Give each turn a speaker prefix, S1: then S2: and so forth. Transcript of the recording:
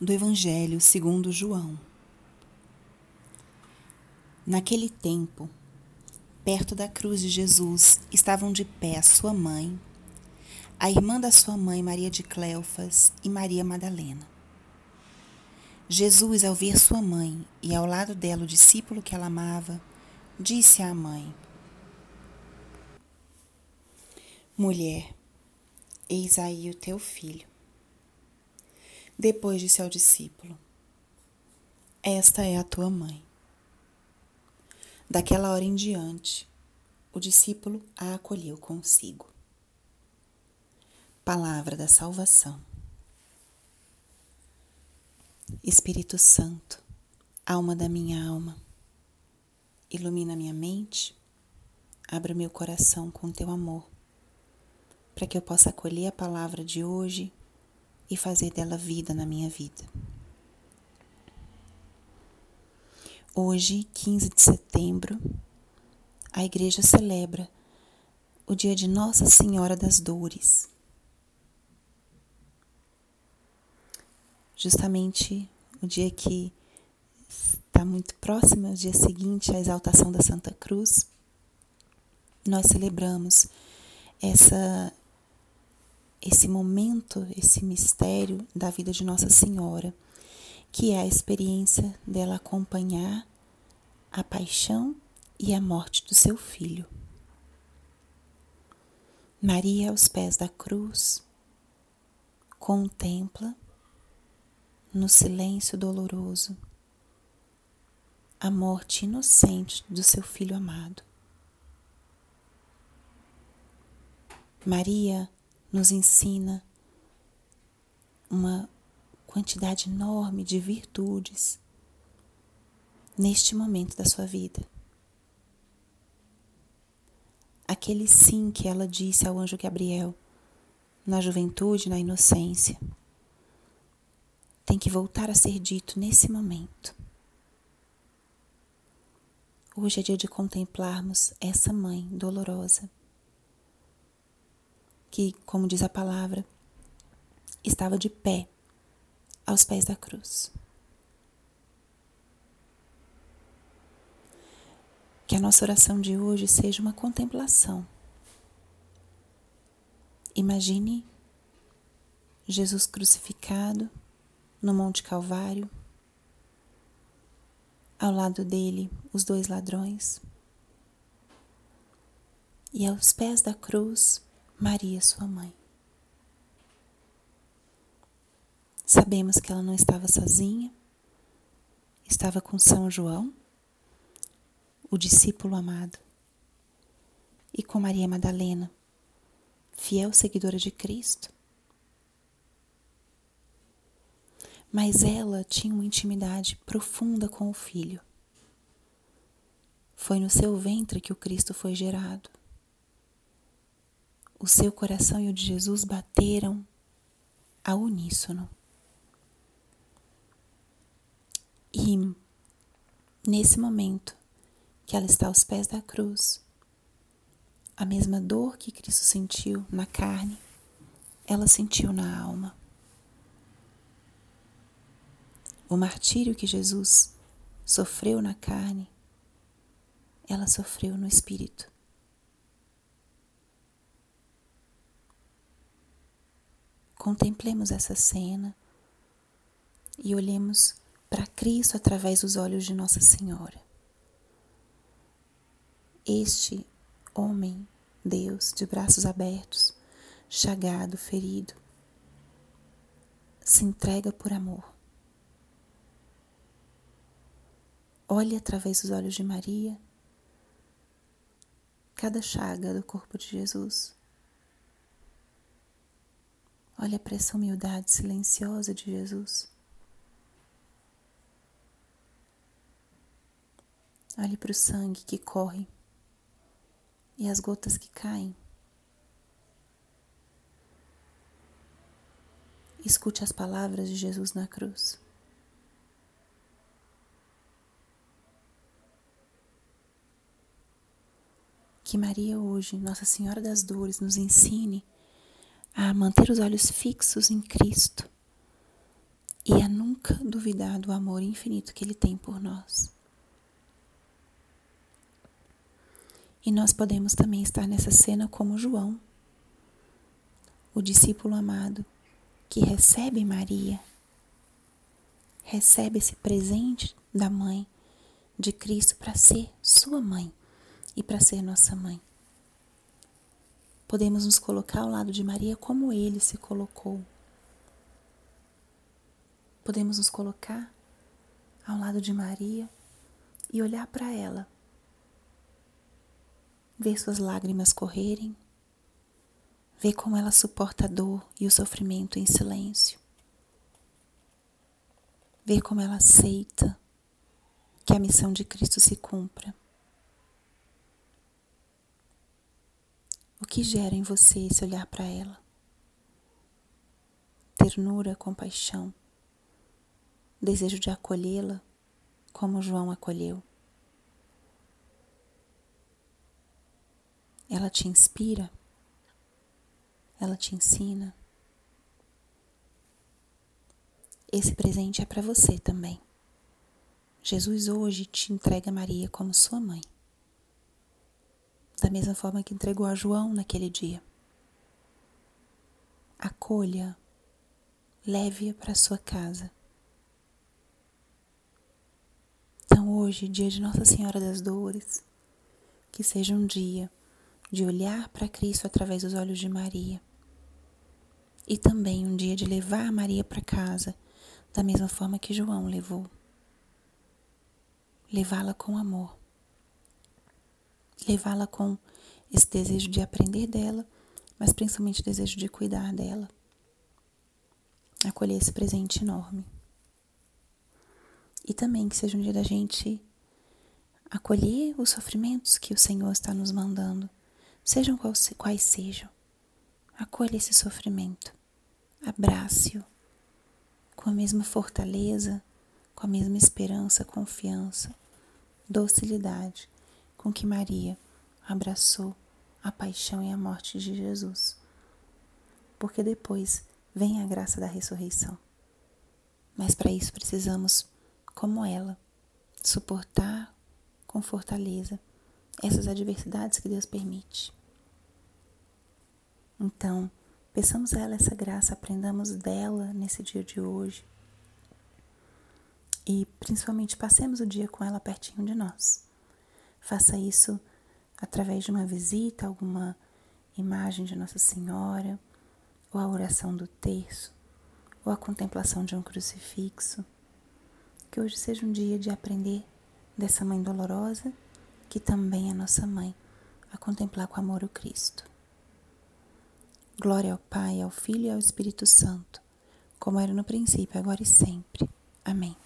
S1: do Evangelho segundo João. Naquele tempo, perto da cruz de Jesus, estavam de pé sua mãe, a irmã da sua mãe Maria de Cleofas e Maria Madalena. Jesus, ao ver sua mãe e ao lado dela o discípulo que ela amava, disse à mãe: Mulher, eis aí o teu filho. Depois disse ao discípulo: Esta é a tua mãe. Daquela hora em diante, o discípulo a acolheu consigo. Palavra da salvação. Espírito Santo, alma da minha alma, ilumina minha mente, abra meu coração com teu amor, para que eu possa acolher a palavra de hoje e fazer dela vida na minha vida. Hoje, 15 de setembro, a igreja celebra o dia de Nossa Senhora das Dores. Justamente o dia que está muito próximo, o dia seguinte à exaltação da Santa Cruz, nós celebramos essa esse momento, esse mistério da vida de Nossa Senhora, que é a experiência dela acompanhar a paixão e a morte do seu filho. Maria, aos pés da cruz, contempla, no silêncio doloroso, a morte inocente do seu filho amado. Maria nos ensina uma quantidade enorme de virtudes neste momento da sua vida. Aquele sim que ela disse ao anjo Gabriel, na juventude, na inocência, tem que voltar a ser dito nesse momento. Hoje é dia de contemplarmos essa mãe dolorosa que, como diz a palavra, estava de pé aos pés da cruz. Que a nossa oração de hoje seja uma contemplação. Imagine Jesus crucificado no Monte Calvário, ao lado dele os dois ladrões, e aos pés da cruz Maria, sua mãe. Sabemos que ela não estava sozinha, estava com São João, o discípulo amado, e com Maria Madalena, fiel seguidora de Cristo. Mas ela tinha uma intimidade profunda com o filho. Foi no seu ventre que o Cristo foi gerado o seu coração e o de Jesus bateram a uníssono. E nesse momento que ela está aos pés da cruz, a mesma dor que Cristo sentiu na carne, ela sentiu na alma. O martírio que Jesus sofreu na carne, ela sofreu no espírito. Contemplemos essa cena e olhemos para Cristo através dos olhos de Nossa Senhora. Este homem, Deus, de braços abertos, chagado, ferido, se entrega por amor. Olhe através dos olhos de Maria cada chaga do corpo de Jesus Olha para essa humildade silenciosa de Jesus. Olhe para o sangue que corre e as gotas que caem. Escute as palavras de Jesus na cruz. Que Maria hoje, Nossa Senhora das Dores, nos ensine a manter os olhos fixos em Cristo e a nunca duvidar do amor infinito que Ele tem por nós. E nós podemos também estar nessa cena como João, o discípulo amado que recebe Maria, recebe esse presente da mãe de Cristo para ser sua mãe e para ser nossa mãe. Podemos nos colocar ao lado de Maria como ele se colocou. Podemos nos colocar ao lado de Maria e olhar para ela, ver suas lágrimas correrem, ver como ela suporta a dor e o sofrimento em silêncio, ver como ela aceita que a missão de Cristo se cumpra. O que gera em você esse olhar para ela? Ternura, compaixão, desejo de acolhê-la como João acolheu. Ela te inspira? Ela te ensina? Esse presente é para você também. Jesus hoje te entrega Maria como sua mãe da mesma forma que entregou a João naquele dia. Acolha, leve-a para sua casa. Então, hoje, dia de Nossa Senhora das Dores, que seja um dia de olhar para Cristo através dos olhos de Maria. E também um dia de levar Maria para casa, da mesma forma que João levou. Levá-la com amor levá-la com esse desejo de aprender dela, mas principalmente desejo de cuidar dela. Acolher esse presente enorme. E também que seja um dia da gente acolher os sofrimentos que o Senhor está nos mandando, sejam quais, quais sejam. Acolha esse sofrimento, abrace-o com a mesma fortaleza, com a mesma esperança, confiança, docilidade com que Maria abraçou a paixão e a morte de Jesus. Porque depois vem a graça da ressurreição. Mas para isso precisamos, como ela, suportar com fortaleza essas adversidades que Deus permite. Então, peçamos a ela essa graça, aprendamos dela nesse dia de hoje. E principalmente passemos o dia com ela pertinho de nós. Faça isso através de uma visita, alguma imagem de Nossa Senhora, ou a oração do terço, ou a contemplação de um crucifixo. Que hoje seja um dia de aprender dessa mãe dolorosa, que também é nossa mãe, a contemplar com amor o Cristo. Glória ao Pai, ao Filho e ao Espírito Santo, como era no princípio, agora e sempre. Amém.